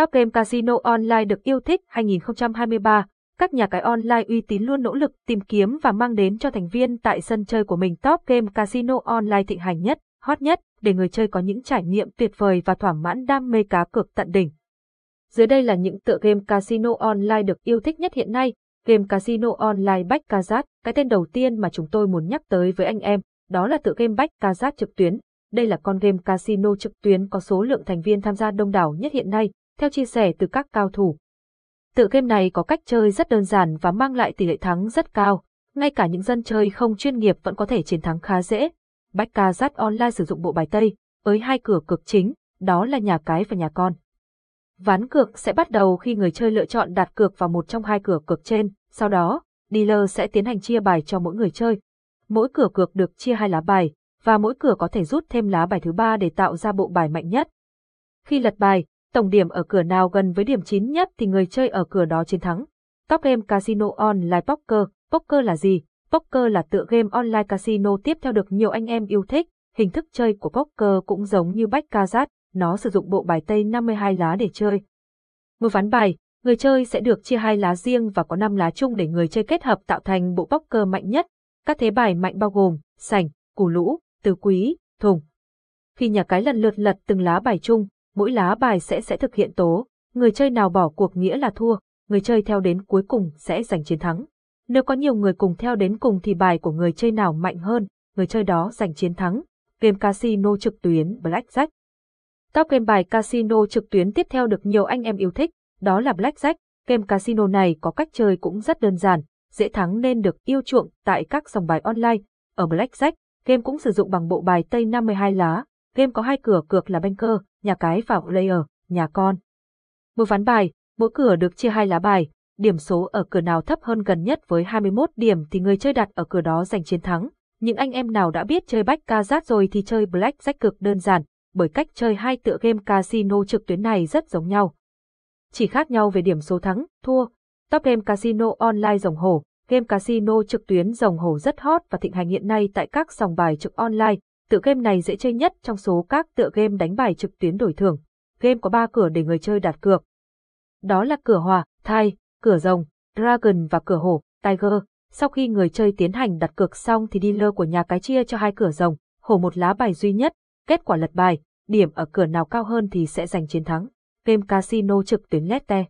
Top Game Casino Online được yêu thích 2023, các nhà cái online uy tín luôn nỗ lực tìm kiếm và mang đến cho thành viên tại sân chơi của mình Top Game Casino Online thịnh hành nhất, hot nhất, để người chơi có những trải nghiệm tuyệt vời và thỏa mãn đam mê cá cược tận đỉnh. Dưới đây là những tựa game casino online được yêu thích nhất hiện nay. Game casino online Baccarat, cái tên đầu tiên mà chúng tôi muốn nhắc tới với anh em, đó là tựa game Baccarat trực tuyến. Đây là con game casino trực tuyến có số lượng thành viên tham gia đông đảo nhất hiện nay, theo chia sẻ từ các cao thủ. Tựa game này có cách chơi rất đơn giản và mang lại tỷ lệ thắng rất cao, ngay cả những dân chơi không chuyên nghiệp vẫn có thể chiến thắng khá dễ. Bách ca Baccarat Online sử dụng bộ bài Tây, với hai cửa cực chính, đó là nhà cái và nhà con. Ván cược sẽ bắt đầu khi người chơi lựa chọn đặt cược vào một trong hai cửa cược trên, sau đó, dealer sẽ tiến hành chia bài cho mỗi người chơi. Mỗi cửa cược được chia hai lá bài, và mỗi cửa có thể rút thêm lá bài thứ ba để tạo ra bộ bài mạnh nhất. Khi lật bài, tổng điểm ở cửa nào gần với điểm 9 nhất thì người chơi ở cửa đó chiến thắng. Top Game Casino Online Poker Poker là gì? Poker là tựa game online casino tiếp theo được nhiều anh em yêu thích. Hình thức chơi của poker cũng giống như bách Baccarat, nó sử dụng bộ bài tây 52 lá để chơi. Một ván bài, người chơi sẽ được chia hai lá riêng và có 5 lá chung để người chơi kết hợp tạo thành bộ poker mạnh nhất. Các thế bài mạnh bao gồm sảnh, củ lũ, tứ quý, thùng. Khi nhà cái lần lượt lật từng lá bài chung, mỗi lá bài sẽ sẽ thực hiện tố, người chơi nào bỏ cuộc nghĩa là thua, người chơi theo đến cuối cùng sẽ giành chiến thắng. Nếu có nhiều người cùng theo đến cùng thì bài của người chơi nào mạnh hơn, người chơi đó giành chiến thắng. Game casino trực tuyến Blackjack Top game bài casino trực tuyến tiếp theo được nhiều anh em yêu thích, đó là Blackjack. Game casino này có cách chơi cũng rất đơn giản, dễ thắng nên được yêu chuộng tại các sòng bài online. Ở Blackjack, game cũng sử dụng bằng bộ bài Tây 52 lá. Game có hai cửa cược là banker, nhà cái và player, nhà con. Một ván bài, mỗi cửa được chia hai lá bài, điểm số ở cửa nào thấp hơn gần nhất với 21 điểm thì người chơi đặt ở cửa đó giành chiến thắng. Những anh em nào đã biết chơi bách ca rát rồi thì chơi blackjack cực đơn giản, bởi cách chơi hai tựa game casino trực tuyến này rất giống nhau. Chỉ khác nhau về điểm số thắng, thua. Top game casino online rồng hổ, game casino trực tuyến rồng hổ rất hot và thịnh hành hiện nay tại các sòng bài trực online. Tựa game này dễ chơi nhất trong số các tựa game đánh bài trực tuyến đổi thưởng. Game có 3 cửa để người chơi đặt cược. Đó là cửa hòa, thai, cửa rồng, dragon và cửa hổ, tiger. Sau khi người chơi tiến hành đặt cược xong thì dealer của nhà cái chia cho hai cửa rồng, hổ một lá bài duy nhất, kết quả lật bài, điểm ở cửa nào cao hơn thì sẽ giành chiến thắng. Game casino trực tuyến Lette